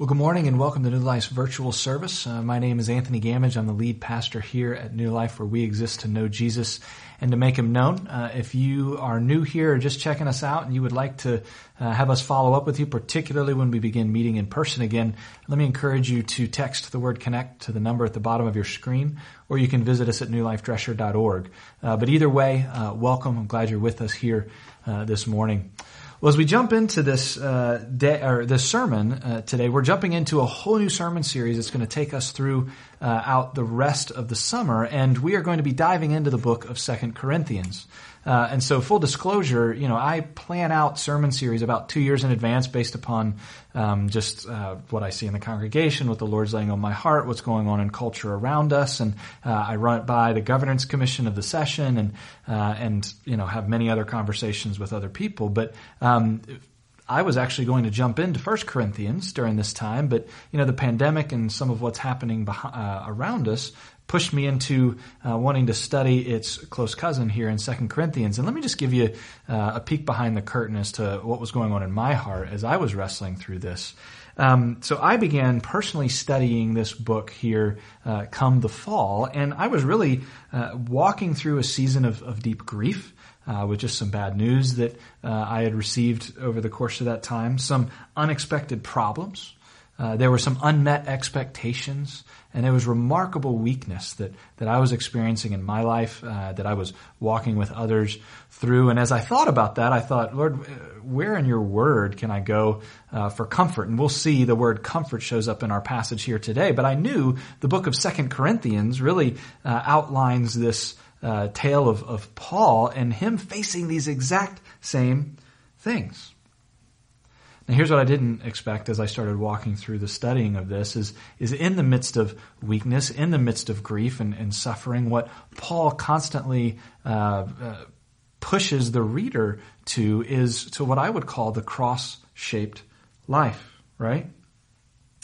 Well, good morning and welcome to New Life's virtual service. Uh, my name is Anthony Gamage. I'm the lead pastor here at New Life, where we exist to know Jesus and to make him known. Uh, if you are new here or just checking us out and you would like to uh, have us follow up with you, particularly when we begin meeting in person again, let me encourage you to text the word connect to the number at the bottom of your screen, or you can visit us at newlifedresher.org. Uh, but either way, uh, welcome. I'm glad you're with us here uh, this morning. Well, as we jump into this uh, day, or this sermon uh, today, we're jumping into a whole new sermon series that's going to take us through uh, out the rest of the summer, and we are going to be diving into the book of Second Corinthians. Uh, and so, full disclosure, you know, I plan out sermon series about two years in advance based upon um, just uh, what I see in the congregation, what the Lord's laying on my heart, what's going on in culture around us, and uh, I run it by the governance commission of the session, and uh, and you know have many other conversations with other people. But um, I was actually going to jump into First Corinthians during this time, but you know the pandemic and some of what's happening behind, uh, around us pushed me into uh, wanting to study its close cousin here in Second Corinthians. And let me just give you uh, a peek behind the curtain as to what was going on in my heart as I was wrestling through this. Um, so I began personally studying this book here uh, come the fall, and I was really uh, walking through a season of, of deep grief. Uh, with just some bad news that uh, I had received over the course of that time, some unexpected problems, uh, there were some unmet expectations, and there was remarkable weakness that, that I was experiencing in my life, uh, that I was walking with others through. And as I thought about that, I thought, Lord, uh, where in your word can I go uh, for comfort? And we'll see the word comfort shows up in our passage here today. But I knew the book of Second Corinthians really uh, outlines this tale of, of Paul and him facing these exact same things. Now, here's what I didn't expect as I started walking through the studying of this is, is in the midst of weakness, in the midst of grief and, and suffering, what Paul constantly uh, uh, pushes the reader to is to what I would call the cross-shaped life, right?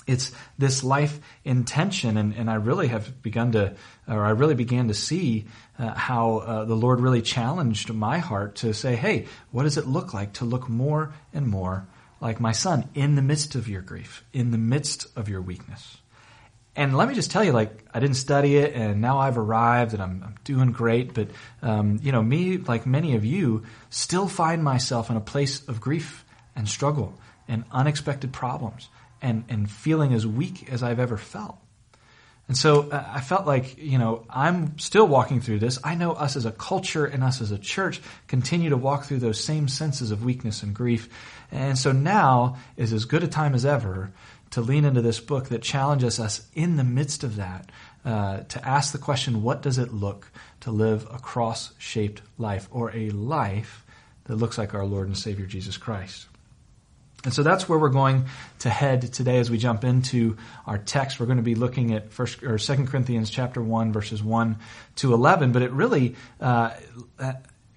It's this life intention, and, and I really have begun to, or I really began to see uh, how uh, the Lord really challenged my heart to say, hey, what does it look like to look more and more like my son, in the midst of your grief, in the midst of your weakness. And let me just tell you, like, I didn't study it and now I've arrived and I'm, I'm doing great. But, um, you know, me, like many of you, still find myself in a place of grief and struggle and unexpected problems and, and feeling as weak as I've ever felt. And so uh, I felt like, you know, I'm still walking through this. I know us as a culture and us as a church continue to walk through those same senses of weakness and grief. And so now is as good a time as ever to lean into this book that challenges us in the midst of that uh, to ask the question, what does it look to live a cross shaped life or a life that looks like our Lord and Savior Jesus Christ? And so that's where we're going to head today as we jump into our text. We're going to be looking at first or Second Corinthians chapter one verses one to eleven, but it really uh,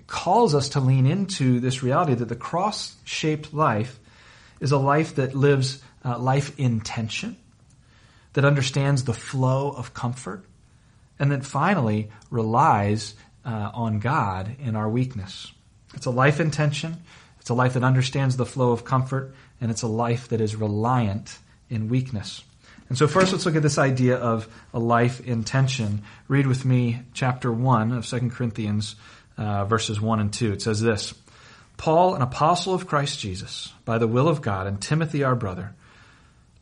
calls us to lean into this reality that the cross-shaped life is a life that lives uh, life in tension, that understands the flow of comfort, and that finally relies uh, on God in our weakness. It's a life in tension. It's a life that understands the flow of comfort, and it's a life that is reliant in weakness. And so first let's look at this idea of a life in tension. Read with me chapter 1 of 2 Corinthians, uh, verses 1 and 2. It says this, Paul, an apostle of Christ Jesus, by the will of God, and Timothy our brother,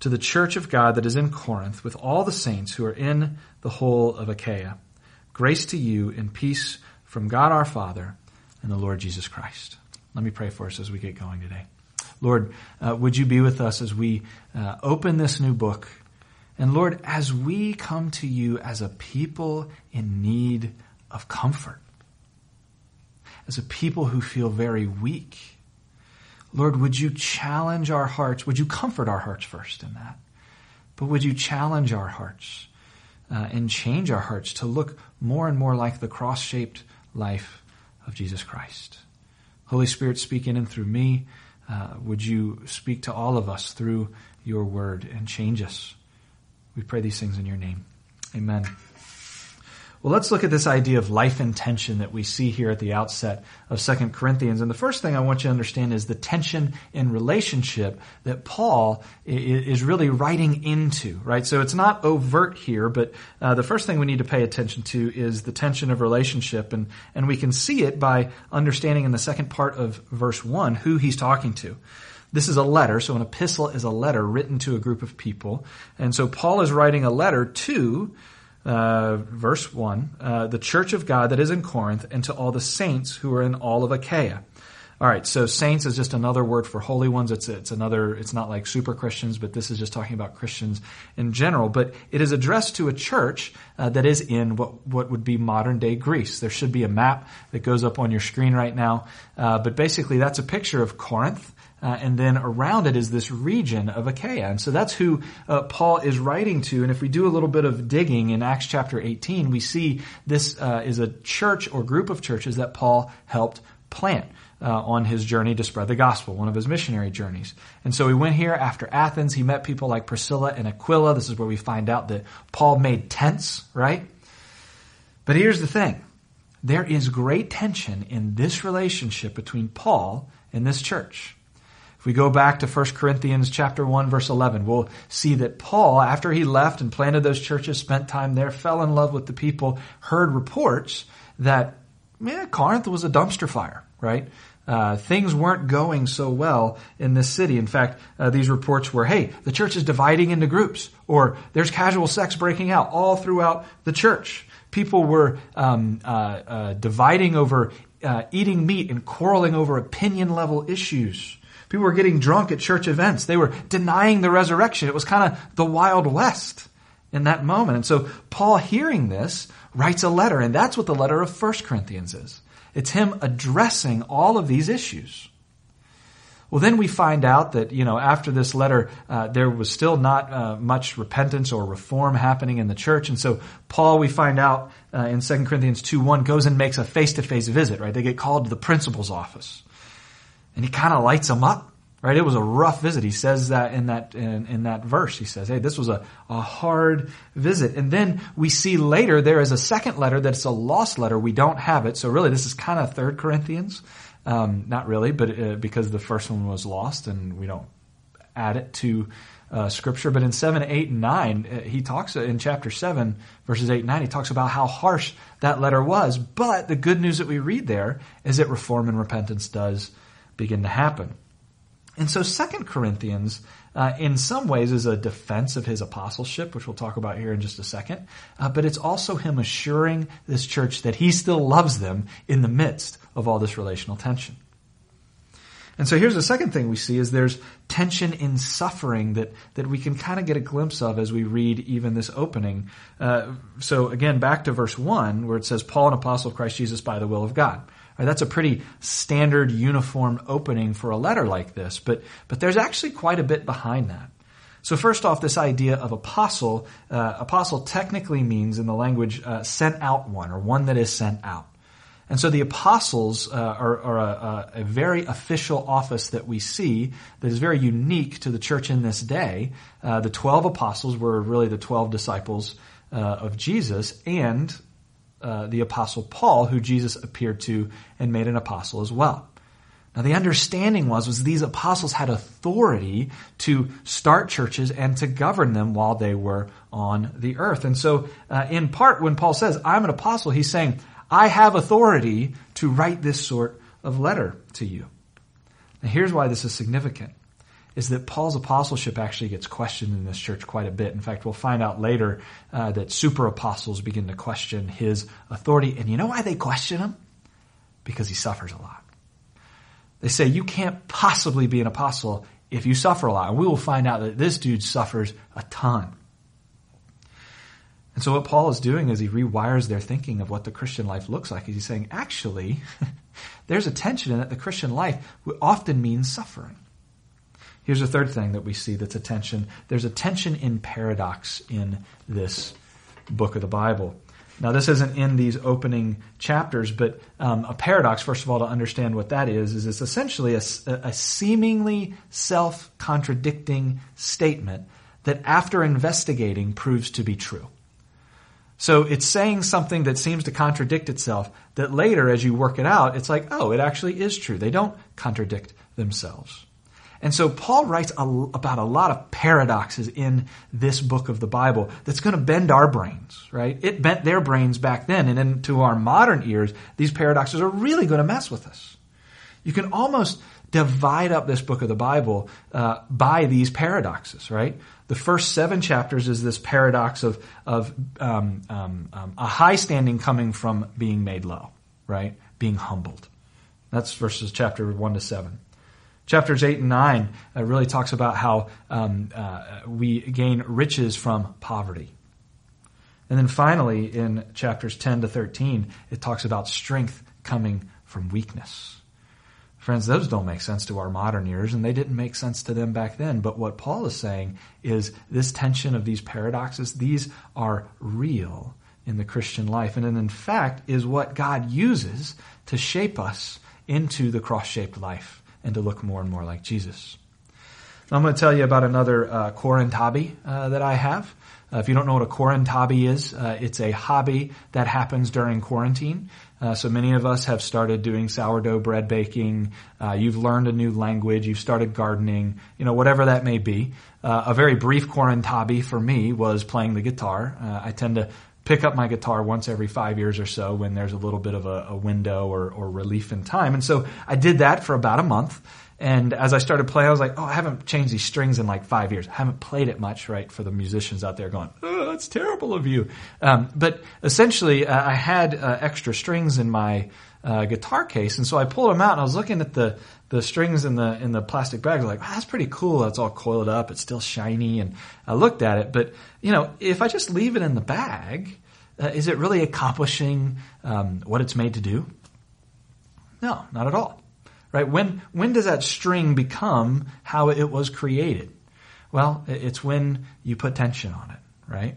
to the church of God that is in Corinth, with all the saints who are in the whole of Achaia. Grace to you and peace from God our Father and the Lord Jesus Christ. Let me pray for us as we get going today. Lord, uh, would you be with us as we uh, open this new book? And Lord, as we come to you as a people in need of comfort, as a people who feel very weak, Lord, would you challenge our hearts? Would you comfort our hearts first in that? But would you challenge our hearts uh, and change our hearts to look more and more like the cross shaped life of Jesus Christ? Holy Spirit, speak in and through me. Uh, would you speak to all of us through your word and change us? We pray these things in your name. Amen. Well, let's look at this idea of life and tension that we see here at the outset of Second Corinthians. And the first thing I want you to understand is the tension in relationship that Paul is really writing into, right? So it's not overt here, but uh, the first thing we need to pay attention to is the tension of relationship. And, and we can see it by understanding in the second part of verse 1 who he's talking to. This is a letter, so an epistle is a letter written to a group of people. And so Paul is writing a letter to uh, verse 1, uh, the church of God that is in Corinth, and to all the saints who are in all of Achaia. All right, so saints is just another word for holy ones. It's it's another. It's not like super Christians, but this is just talking about Christians in general. But it is addressed to a church uh, that is in what what would be modern day Greece. There should be a map that goes up on your screen right now. Uh, but basically, that's a picture of Corinth. Uh, and then around it is this region of Achaia. And so that's who uh, Paul is writing to. And if we do a little bit of digging in Acts chapter 18, we see this uh, is a church or group of churches that Paul helped plant. Uh, on his journey to spread the gospel, one of his missionary journeys. And so he went here after Athens. He met people like Priscilla and Aquila. This is where we find out that Paul made tents, right? But here's the thing. There is great tension in this relationship between Paul and this church we go back to 1 Corinthians chapter 1 verse 11, we'll see that Paul, after he left and planted those churches, spent time there, fell in love with the people, heard reports that, yeah, Corinth was a dumpster fire, right? Uh, things weren't going so well in this city. In fact, uh, these reports were, hey, the church is dividing into groups, or there's casual sex breaking out all throughout the church. People were um, uh, uh dividing over uh, eating meat and quarreling over opinion level issues. People were getting drunk at church events. They were denying the resurrection. It was kind of the Wild West in that moment. And so Paul, hearing this, writes a letter, and that's what the letter of 1 Corinthians is. It's him addressing all of these issues. Well, then we find out that, you know, after this letter, uh, there was still not uh, much repentance or reform happening in the church. And so Paul, we find out uh, in 2 Corinthians 2 1, goes and makes a face to face visit, right? They get called to the principal's office and he kind of lights them up. Right? It was a rough visit. He says that in that in, in that verse. He says, "Hey, this was a, a hard visit." And then we see later there is a second letter that's a lost letter. We don't have it, so really this is kind of Third Corinthians. Um, not really, but uh, because the first one was lost, and we don't add it to uh, Scripture. But in seven, eight, and nine, uh, he talks uh, in chapter seven, verses eight and nine. He talks about how harsh that letter was. But the good news that we read there is that reform and repentance does begin to happen. And so Second Corinthians, uh, in some ways, is a defense of his apostleship, which we'll talk about here in just a second. Uh, but it's also him assuring this church that he still loves them in the midst of all this relational tension. And so here's the second thing we see is there's tension in suffering that, that we can kind of get a glimpse of as we read even this opening. Uh, so again, back to verse 1 where it says, Paul, an apostle of Christ Jesus by the will of God. Right, that's a pretty standard uniform opening for a letter like this, but, but there's actually quite a bit behind that. So first off, this idea of apostle, uh, apostle technically means in the language uh, sent out one or one that is sent out. And so the apostles uh, are, are a, a, very official office that we see that is very unique to the church in this day. Uh, the 12 apostles were really the 12 disciples uh, of Jesus and uh, the apostle Paul, who Jesus appeared to and made an apostle as well. Now the understanding was was these apostles had authority to start churches and to govern them while they were on the earth. And so, uh, in part, when Paul says, "I'm an apostle," he's saying, "I have authority to write this sort of letter to you." Now, here's why this is significant is that Paul's apostleship actually gets questioned in this church quite a bit. In fact, we'll find out later uh, that super apostles begin to question his authority. And you know why they question him? Because he suffers a lot. They say, You can't possibly be an apostle if you suffer a lot. And we will find out that this dude suffers a ton. And so, what Paul is doing is he rewires their thinking of what the Christian life looks like. He's saying, actually, there's a tension in that the Christian life often means suffering. Here's a third thing that we see that's a tension. There's a tension in paradox in this book of the Bible. Now, this isn't in these opening chapters, but um, a paradox, first of all, to understand what that is, is it's essentially a, a seemingly self contradicting statement that after investigating proves to be true. So it's saying something that seems to contradict itself that later, as you work it out, it's like, oh, it actually is true. They don't contradict themselves. And so Paul writes a, about a lot of paradoxes in this book of the Bible that's going to bend our brains, right? It bent their brains back then, and into our modern ears, these paradoxes are really going to mess with us. You can almost divide up this book of the Bible uh, by these paradoxes, right? The first seven chapters is this paradox of, of um, um, um, a high standing coming from being made low, right? Being humbled. That's verses chapter 1 to 7. Chapters 8 and 9 uh, really talks about how um, uh, we gain riches from poverty. And then finally, in chapters 10 to 13, it talks about strength coming from weakness. Friends, those don't make sense to our modern ears, and they didn't make sense to them back then. But what Paul is saying is this tension of these paradoxes, these are real in the Christian life. And in fact, is what God uses to shape us into the cross shaped life and to look more and more like Jesus. I'm going to tell you about another uh, hobby uh, that I have. Uh, if you don't know what a Koren hobby is, uh, it's a hobby that happens during quarantine. Uh, so many of us have started doing sourdough bread baking. Uh, you've learned a new language. You've started gardening. You know, whatever that may be. Uh, a very brief Koren hobby for me was playing the guitar. Uh, I tend to pick up my guitar once every five years or so when there's a little bit of a, a window or, or relief in time. And so I did that for about a month. And as I started playing, I was like, oh, I haven't changed these strings in like five years. I haven't played it much, right? For the musicians out there going, oh, that's terrible of you. Um, but essentially, uh, I had uh, extra strings in my uh, guitar case. And so I pulled them out and I was looking at the, the strings in the, in the plastic bag. Like, wow, that's pretty cool. It's all coiled up. It's still shiny. And I looked at it. But, you know, if I just leave it in the bag, uh, is it really accomplishing um, what it's made to do? No, not at all. Right? When, when does that string become how it was created? Well, it's when you put tension on it, right?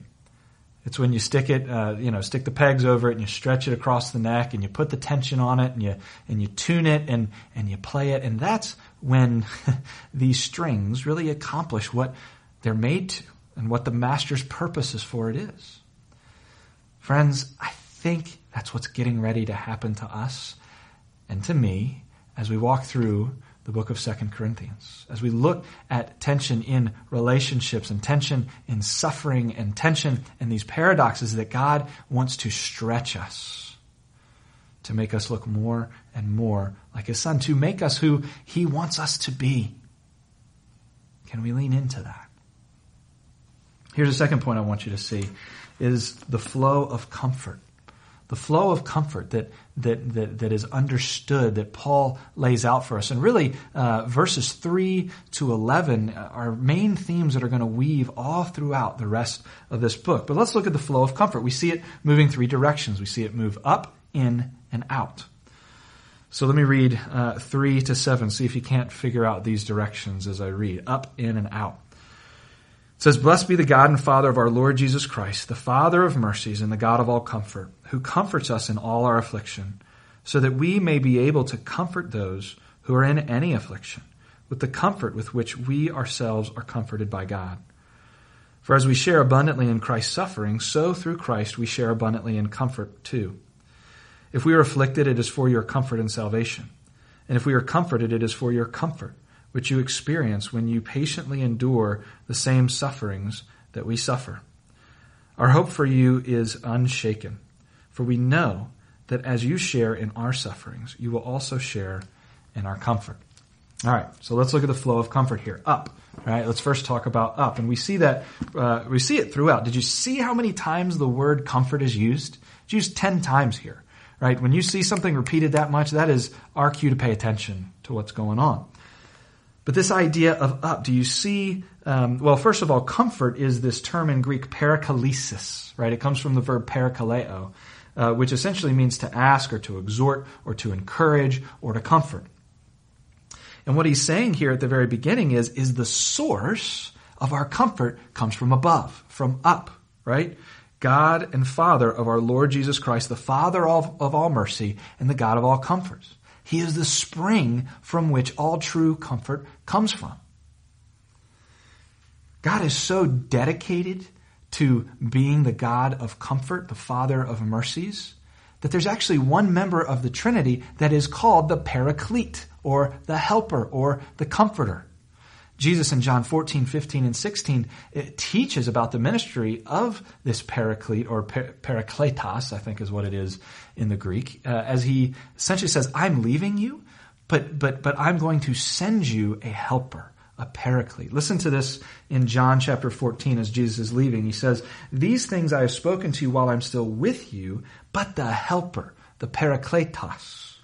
It's when you stick it, uh, you know, stick the pegs over it and you stretch it across the neck and you put the tension on it and you and you tune it and and you play it and that's when these strings really accomplish what they're made to and what the master's purpose is for it is. Friends, I think that's what's getting ready to happen to us and to me as we walk through the book of Second Corinthians. As we look at tension in relationships and tension in suffering and tension in these paradoxes that God wants to stretch us to make us look more and more like His Son, to make us who He wants us to be. Can we lean into that? Here's a second point I want you to see is the flow of comfort the flow of comfort that, that, that, that is understood that Paul lays out for us. And really, uh, verses 3 to 11 are main themes that are going to weave all throughout the rest of this book. But let's look at the flow of comfort. We see it moving three directions. We see it move up, in, and out. So let me read uh, 3 to 7, see if you can't figure out these directions as I read up, in, and out. It says, Blessed be the God and Father of our Lord Jesus Christ, the Father of mercies and the God of all comfort, who comforts us in all our affliction, so that we may be able to comfort those who are in any affliction, with the comfort with which we ourselves are comforted by God. For as we share abundantly in Christ's suffering, so through Christ we share abundantly in comfort too. If we are afflicted, it is for your comfort and salvation. And if we are comforted, it is for your comfort which you experience when you patiently endure the same sufferings that we suffer. Our hope for you is unshaken, for we know that as you share in our sufferings, you will also share in our comfort. All right, so let's look at the flow of comfort here. Up. Right, let's first talk about up, and we see that uh, we see it throughout. Did you see how many times the word comfort is used? It's used ten times here. Right, when you see something repeated that much, that is our cue to pay attention to what's going on. But this idea of up, do you see? Um, well, first of all, comfort is this term in Greek parakalesis, right? It comes from the verb parakaleo, uh, which essentially means to ask or to exhort or to encourage or to comfort. And what he's saying here at the very beginning is, is the source of our comfort comes from above, from up, right? God and Father of our Lord Jesus Christ, the Father of, of all mercy and the God of all comforts. He is the spring from which all true comfort comes from. God is so dedicated to being the God of comfort, the Father of mercies, that there's actually one member of the Trinity that is called the Paraclete, or the Helper, or the Comforter. Jesus in John 14, 15, and 16 teaches about the ministry of this paraclete, or par- parakletos, I think is what it is in the Greek, uh, as he essentially says, I'm leaving you, but, but, but I'm going to send you a helper, a paraclete. Listen to this in John chapter 14 as Jesus is leaving. He says, These things I have spoken to you while I'm still with you, but the helper, the parakletos,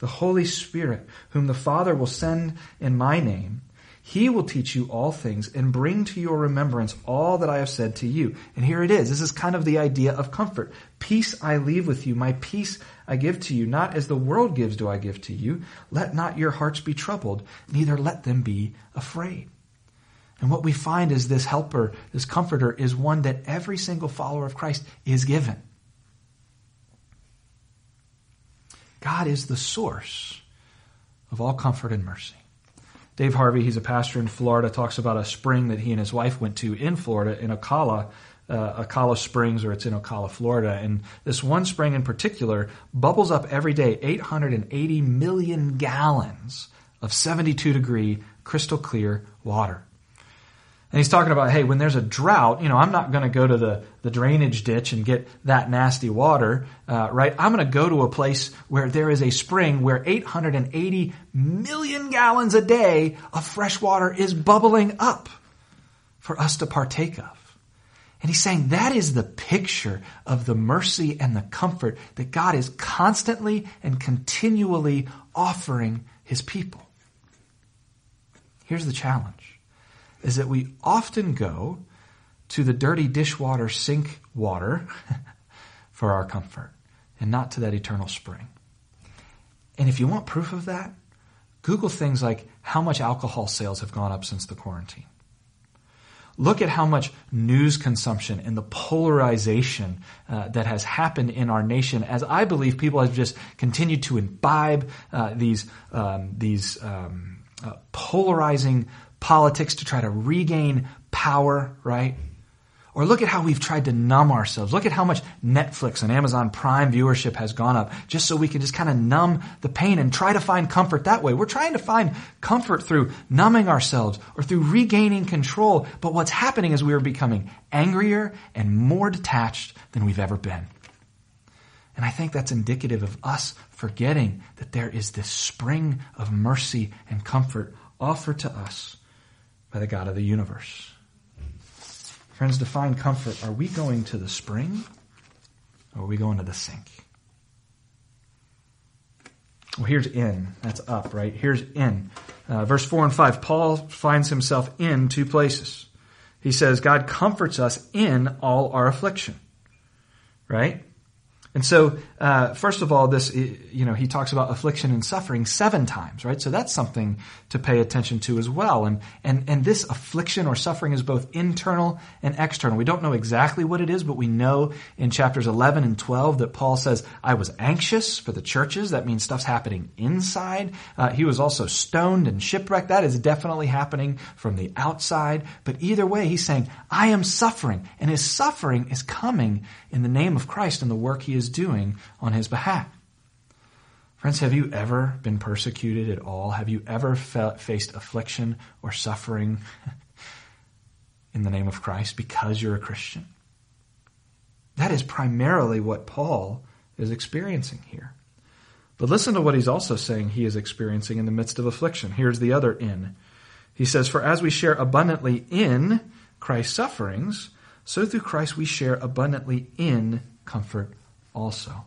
the Holy Spirit, whom the Father will send in my name, he will teach you all things and bring to your remembrance all that I have said to you. And here it is. This is kind of the idea of comfort. Peace I leave with you. My peace I give to you. Not as the world gives do I give to you. Let not your hearts be troubled, neither let them be afraid. And what we find is this helper, this comforter, is one that every single follower of Christ is given. God is the source of all comfort and mercy. Dave Harvey, he's a pastor in Florida, talks about a spring that he and his wife went to in Florida, in Ocala, uh, Ocala Springs, or it's in Ocala, Florida. And this one spring in particular bubbles up every day 880 million gallons of 72 degree crystal clear water. And he's talking about, hey, when there's a drought, you know, I'm not going to go to the, the drainage ditch and get that nasty water, uh, right? I'm going to go to a place where there is a spring where 880 million gallons a day of fresh water is bubbling up for us to partake of. And he's saying that is the picture of the mercy and the comfort that God is constantly and continually offering his people. Here's the challenge is that we often go to the dirty dishwater sink water for our comfort and not to that eternal spring. And if you want proof of that, Google things like how much alcohol sales have gone up since the quarantine. Look at how much news consumption and the polarization uh, that has happened in our nation as I believe people have just continued to imbibe uh, these, um, these um, uh, polarizing politics to try to regain power, right? Or look at how we've tried to numb ourselves. Look at how much Netflix and Amazon Prime viewership has gone up just so we can just kind of numb the pain and try to find comfort that way. We're trying to find comfort through numbing ourselves or through regaining control. But what's happening is we are becoming angrier and more detached than we've ever been. And I think that's indicative of us forgetting that there is this spring of mercy and comfort offered to us by the God of the universe. Friends, to find comfort, are we going to the spring or are we going to the sink? Well, here's in. That's up, right? Here's in. Uh, verse 4 and 5, Paul finds himself in two places. He says, God comforts us in all our affliction, right? And so, uh, first of all, this, you know, he talks about affliction and suffering seven times, right? So that's something to pay attention to as well. And, and, and this affliction or suffering is both internal and external. We don't know exactly what it is, but we know in chapters 11 and 12 that Paul says, I was anxious for the churches. That means stuff's happening inside. Uh, he was also stoned and shipwrecked. That is definitely happening from the outside. But either way, he's saying, I am suffering. And his suffering is coming in the name of Christ and the work he is doing on his behalf. Friends, have you ever been persecuted at all? Have you ever faced affliction or suffering in the name of Christ because you're a Christian? That is primarily what Paul is experiencing here. But listen to what he's also saying he is experiencing in the midst of affliction. Here's the other in. He says, For as we share abundantly in Christ's sufferings, so through Christ we share abundantly in comfort also.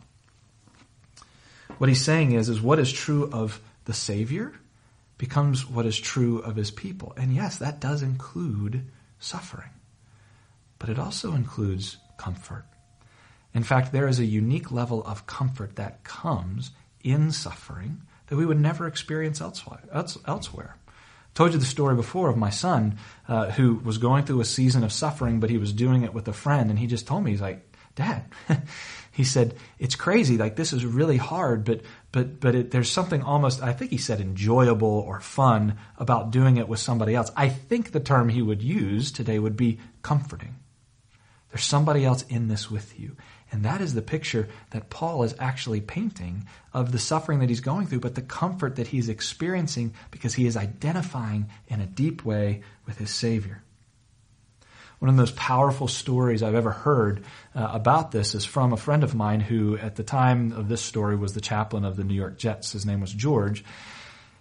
What he's saying is, is what is true of the Savior becomes what is true of his people. And yes, that does include suffering, but it also includes comfort. In fact, there is a unique level of comfort that comes in suffering that we would never experience elsewhere. I told you the story before of my son uh, who was going through a season of suffering, but he was doing it with a friend, and he just told me, he's like, Dad, he said, it's crazy. Like this is really hard, but, but, but it, there's something almost, I think he said enjoyable or fun about doing it with somebody else. I think the term he would use today would be comforting. There's somebody else in this with you. And that is the picture that Paul is actually painting of the suffering that he's going through, but the comfort that he's experiencing because he is identifying in a deep way with his Savior. One of the most powerful stories I've ever heard uh, about this is from a friend of mine who, at the time of this story, was the chaplain of the New York Jets. His name was George.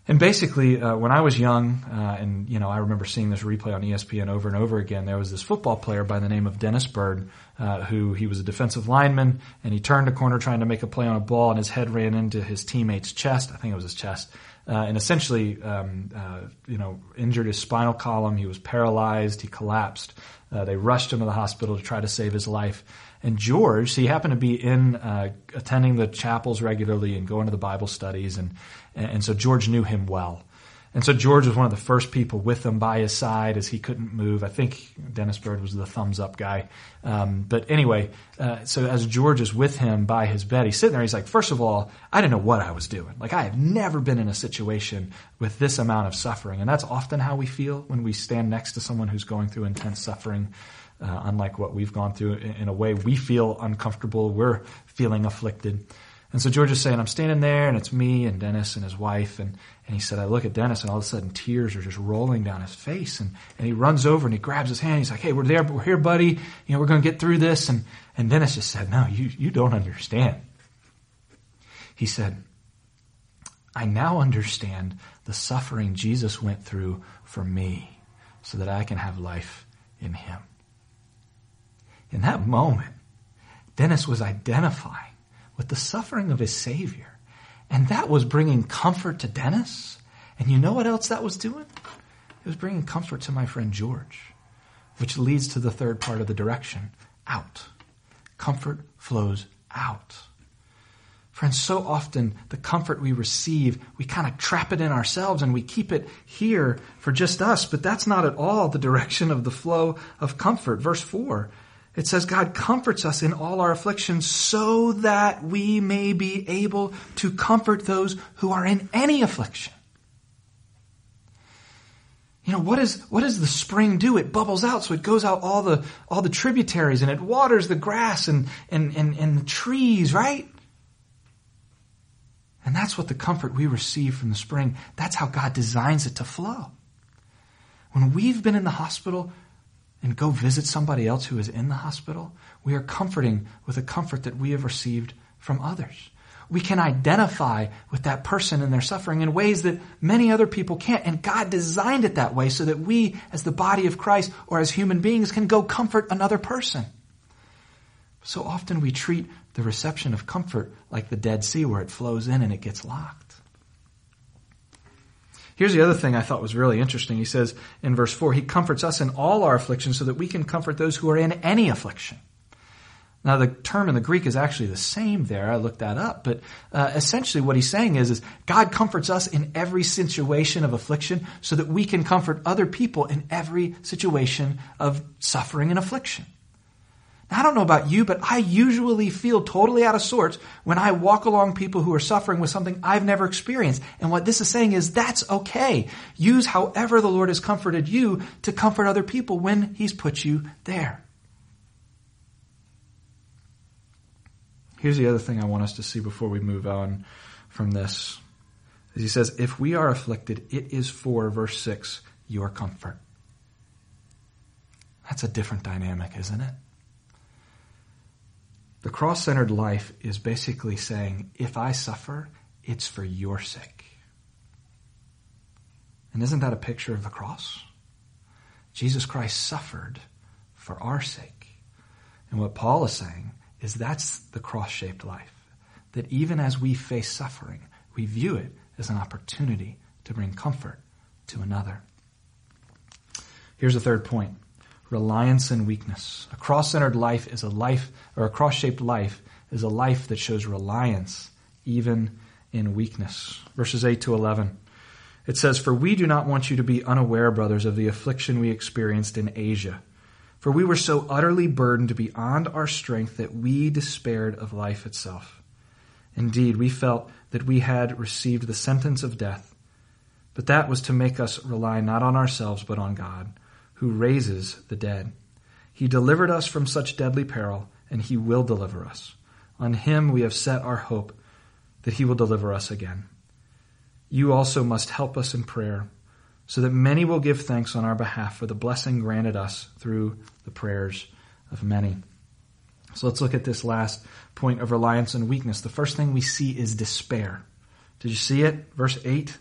And basically, uh, when I was young, uh, and you know, I remember seeing this replay on ESPN over and over again. There was this football player by the name of Dennis Byrd, uh, who he was a defensive lineman, and he turned a corner trying to make a play on a ball, and his head ran into his teammate's chest. I think it was his chest, uh, and essentially, um, uh, you know, injured his spinal column. He was paralyzed. He collapsed. Uh, they rushed him to the hospital to try to save his life. And George, he happened to be in uh, attending the chapels regularly and going to the Bible studies, and and so George knew him well. And so George was one of the first people with him by his side as he couldn't move. I think Dennis Byrd was the thumbs up guy. Um, but anyway, uh, so as George is with him by his bed, he's sitting there. He's like, first of all, I didn't know what I was doing. Like I have never been in a situation with this amount of suffering. And that's often how we feel when we stand next to someone who's going through intense suffering. Uh, unlike what we've gone through in a way we feel uncomfortable, we're feeling afflicted. And so George is saying, I'm standing there and it's me and Dennis and his wife. And, and he said, I look at Dennis and all of a sudden tears are just rolling down his face. And, and he runs over and he grabs his hand. He's like, Hey, we're there, we're here, buddy. You know, we're going to get through this. And, and Dennis just said, No, you, you don't understand. He said, I now understand the suffering Jesus went through for me so that I can have life in him. In that moment, Dennis was identifying with the suffering of his Savior. And that was bringing comfort to Dennis. And you know what else that was doing? It was bringing comfort to my friend George, which leads to the third part of the direction out. Comfort flows out. Friends, so often the comfort we receive, we kind of trap it in ourselves and we keep it here for just us, but that's not at all the direction of the flow of comfort. Verse 4 it says God comforts us in all our afflictions so that we may be able to comfort those who are in any affliction. You know, what, is, what does the spring do? It bubbles out, so it goes out all the, all the tributaries and it waters the grass and, and, and, and the trees, right? And that's what the comfort we receive from the spring, that's how God designs it to flow. When we've been in the hospital, and go visit somebody else who is in the hospital, we are comforting with a comfort that we have received from others. We can identify with that person and their suffering in ways that many other people can't. And God designed it that way so that we, as the body of Christ or as human beings, can go comfort another person. So often we treat the reception of comfort like the Dead Sea where it flows in and it gets locked. Here's the other thing I thought was really interesting. He says in verse 4, He comforts us in all our afflictions so that we can comfort those who are in any affliction. Now, the term in the Greek is actually the same there. I looked that up. But uh, essentially, what he's saying is, is God comforts us in every situation of affliction so that we can comfort other people in every situation of suffering and affliction. I don't know about you, but I usually feel totally out of sorts when I walk along people who are suffering with something I've never experienced. And what this is saying is that's okay. Use however the Lord has comforted you to comfort other people when He's put you there. Here's the other thing I want us to see before we move on from this. He says, if we are afflicted, it is for, verse 6, your comfort. That's a different dynamic, isn't it? The cross centered life is basically saying, if I suffer, it's for your sake. And isn't that a picture of the cross? Jesus Christ suffered for our sake. And what Paul is saying is that's the cross shaped life. That even as we face suffering, we view it as an opportunity to bring comfort to another. Here's the third point reliance and weakness. A cross centered life is a life, or a cross shaped life is a life that shows reliance even in weakness. Verses 8 to 11. It says, For we do not want you to be unaware, brothers, of the affliction we experienced in Asia. For we were so utterly burdened beyond our strength that we despaired of life itself. Indeed, we felt that we had received the sentence of death, but that was to make us rely not on ourselves, but on God who raises the dead. He delivered us from such deadly peril, and he will deliver us. On him we have set our hope that he will deliver us again. You also must help us in prayer, so that many will give thanks on our behalf for the blessing granted us through the prayers of many. So let's look at this last point of reliance and weakness. The first thing we see is despair. Did you see it? Verse 8.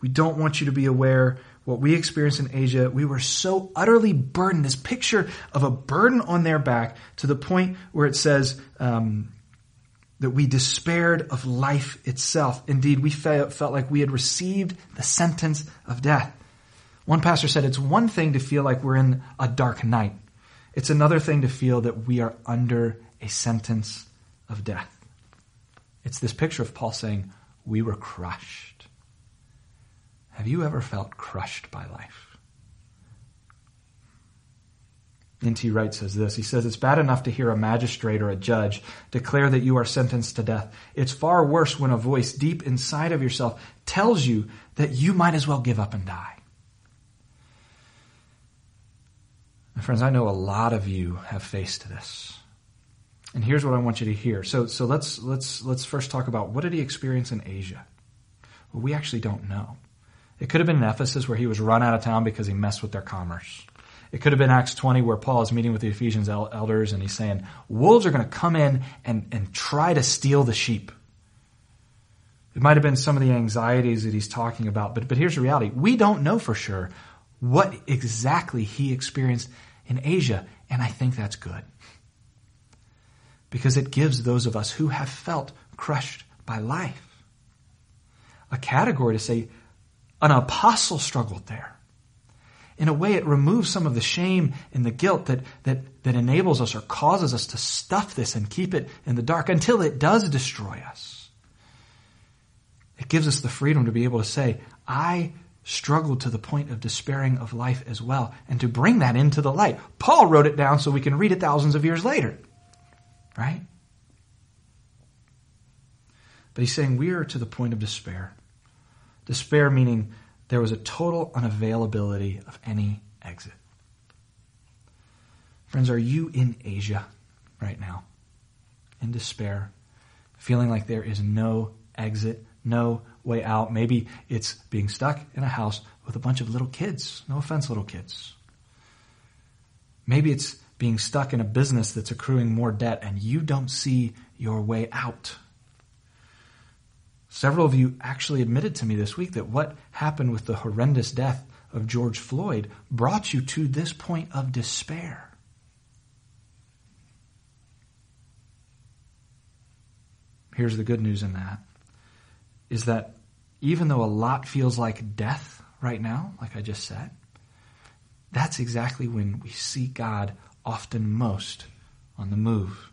We don't want you to be aware what we experienced in Asia. We were so utterly burdened. This picture of a burden on their back to the point where it says um, that we despaired of life itself. Indeed, we felt, felt like we had received the sentence of death. One pastor said it's one thing to feel like we're in a dark night. It's another thing to feel that we are under a sentence of death. It's this picture of Paul saying, We were crushed. Have you ever felt crushed by life? N.T. Wright says this. He says, It's bad enough to hear a magistrate or a judge declare that you are sentenced to death. It's far worse when a voice deep inside of yourself tells you that you might as well give up and die. My friends, I know a lot of you have faced this. And here's what I want you to hear. So, so let's, let's, let's first talk about what did he experience in Asia? Well, we actually don't know. It could have been in Ephesus where he was run out of town because he messed with their commerce. It could have been Acts 20 where Paul is meeting with the Ephesians elders and he's saying, wolves are going to come in and, and try to steal the sheep. It might have been some of the anxieties that he's talking about, but, but here's the reality. We don't know for sure what exactly he experienced in Asia, and I think that's good because it gives those of us who have felt crushed by life a category to say, an apostle struggled there. In a way, it removes some of the shame and the guilt that, that, that enables us or causes us to stuff this and keep it in the dark until it does destroy us. It gives us the freedom to be able to say, I struggled to the point of despairing of life as well, and to bring that into the light. Paul wrote it down so we can read it thousands of years later. Right? But he's saying we are to the point of despair. Despair meaning there was a total unavailability of any exit. Friends, are you in Asia right now? In despair? Feeling like there is no exit, no way out? Maybe it's being stuck in a house with a bunch of little kids. No offense, little kids. Maybe it's being stuck in a business that's accruing more debt and you don't see your way out. Several of you actually admitted to me this week that what happened with the horrendous death of George Floyd brought you to this point of despair. Here's the good news in that is that even though a lot feels like death right now, like I just said, that's exactly when we see God often most on the move.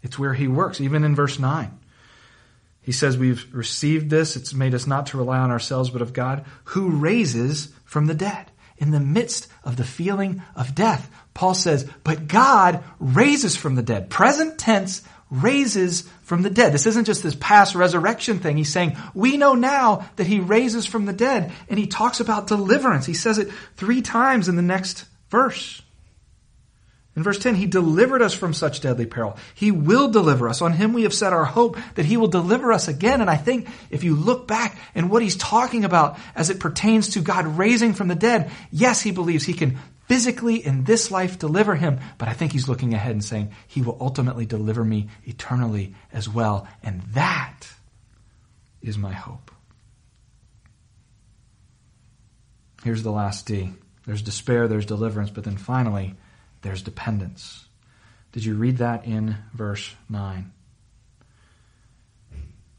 It's where he works, even in verse 9. He says we've received this. It's made us not to rely on ourselves, but of God who raises from the dead. In the midst of the feeling of death, Paul says, but God raises from the dead. Present tense raises from the dead. This isn't just this past resurrection thing. He's saying, we know now that he raises from the dead. And he talks about deliverance. He says it three times in the next verse. In verse 10, He delivered us from such deadly peril. He will deliver us. On Him we have set our hope that He will deliver us again. And I think if you look back and what He's talking about as it pertains to God raising from the dead, yes, He believes He can physically in this life deliver him, but I think He's looking ahead and saying, He will ultimately deliver me eternally as well. And that is my hope. Here's the last D. There's despair, there's deliverance, but then finally, there's dependence. Did you read that in verse 9?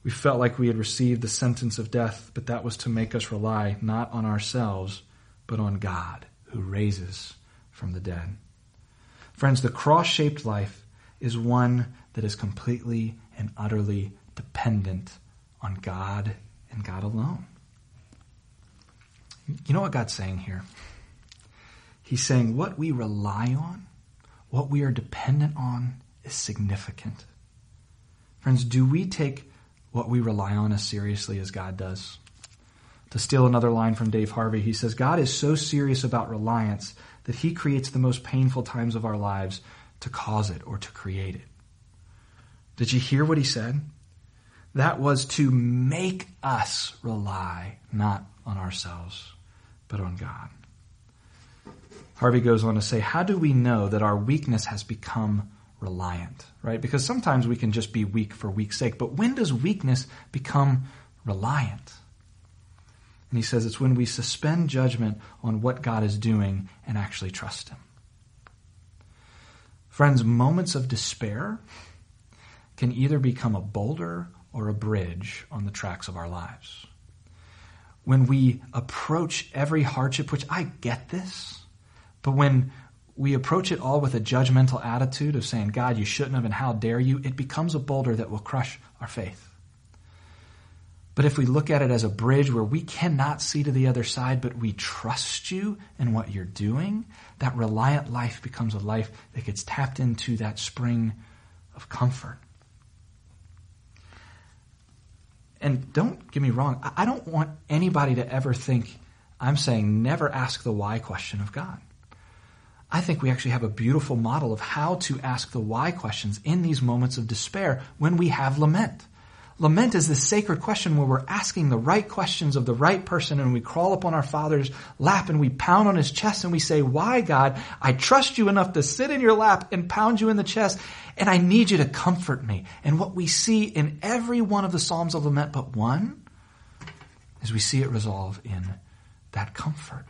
We felt like we had received the sentence of death, but that was to make us rely not on ourselves, but on God who raises from the dead. Friends, the cross shaped life is one that is completely and utterly dependent on God and God alone. You know what God's saying here? He's saying what we rely on, what we are dependent on, is significant. Friends, do we take what we rely on as seriously as God does? To steal another line from Dave Harvey, he says, God is so serious about reliance that He creates the most painful times of our lives to cause it or to create it. Did you hear what He said? That was to make us rely not on ourselves, but on God. Harvey goes on to say, How do we know that our weakness has become reliant? Right? Because sometimes we can just be weak for weak's sake, but when does weakness become reliant? And he says it's when we suspend judgment on what God is doing and actually trust Him. Friends, moments of despair can either become a boulder or a bridge on the tracks of our lives. When we approach every hardship, which I get this, but when we approach it all with a judgmental attitude of saying, God, you shouldn't have, and how dare you, it becomes a boulder that will crush our faith. But if we look at it as a bridge where we cannot see to the other side, but we trust you and what you're doing, that reliant life becomes a life that gets tapped into that spring of comfort. And don't get me wrong, I don't want anybody to ever think I'm saying never ask the why question of God. I think we actually have a beautiful model of how to ask the why questions in these moments of despair when we have lament. Lament is this sacred question where we're asking the right questions of the right person and we crawl up on our Father's lap and we pound on his chest and we say, why God? I trust you enough to sit in your lap and pound you in the chest and I need you to comfort me. And what we see in every one of the Psalms of Lament but one is we see it resolve in that comfort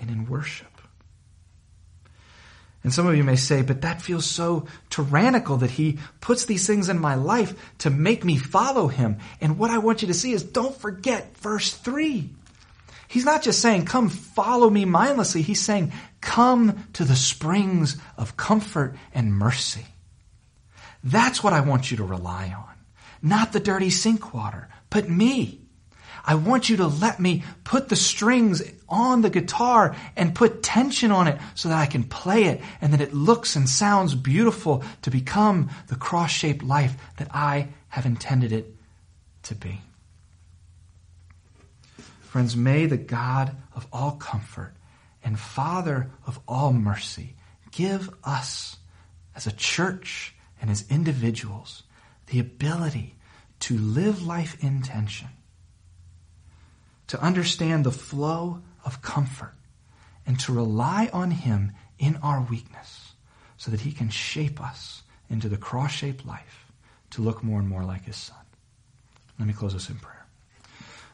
and in worship. And some of you may say, but that feels so tyrannical that he puts these things in my life to make me follow him. And what I want you to see is don't forget verse 3. He's not just saying, come follow me mindlessly. He's saying, come to the springs of comfort and mercy. That's what I want you to rely on. Not the dirty sink water, but me. I want you to let me put the strings on the guitar and put tension on it so that I can play it and that it looks and sounds beautiful to become the cross shaped life that I have intended it to be. Friends, may the God of all comfort and Father of all mercy give us as a church and as individuals the ability to live life in tension to understand the flow of comfort and to rely on Him in our weakness so that He can shape us into the cross shaped life to look more and more like His Son. Let me close us in prayer.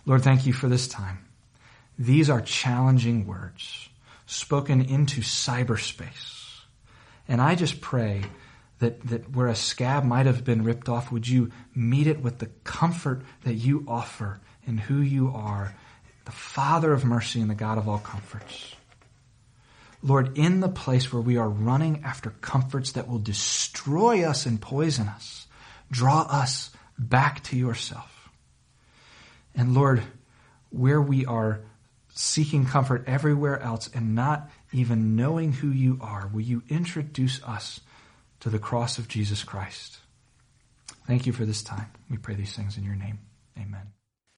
Lord, thank you for this time. These are challenging words spoken into cyberspace. And I just pray that, that where a scab might have been ripped off, would you meet it with the comfort that you offer in who you are the Father of mercy and the God of all comforts. Lord, in the place where we are running after comforts that will destroy us and poison us, draw us back to yourself. And Lord, where we are seeking comfort everywhere else and not even knowing who you are, will you introduce us to the cross of Jesus Christ? Thank you for this time. We pray these things in your name. Amen.